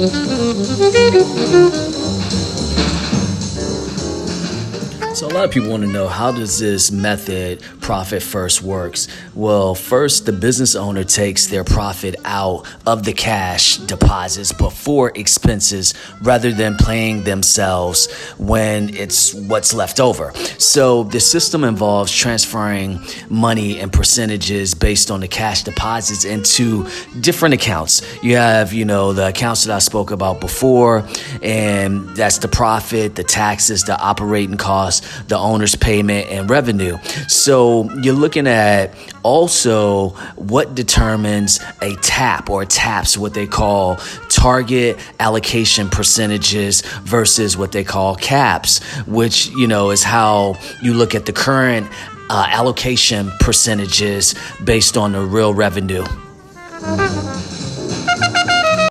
Thank you. Lot of people want to know how does this method profit first works? Well first the business owner takes their profit out of the cash deposits before expenses rather than paying themselves when it's what's left over. So the system involves transferring money and percentages based on the cash deposits into different accounts. You have you know the accounts that i spoke about before and that's the profit the taxes the operating costs the owner's payment and revenue. So you're looking at also what determines a tap or taps what they call target allocation percentages versus what they call caps, which, you know, is how you look at the current uh, allocation percentages based on the real revenue.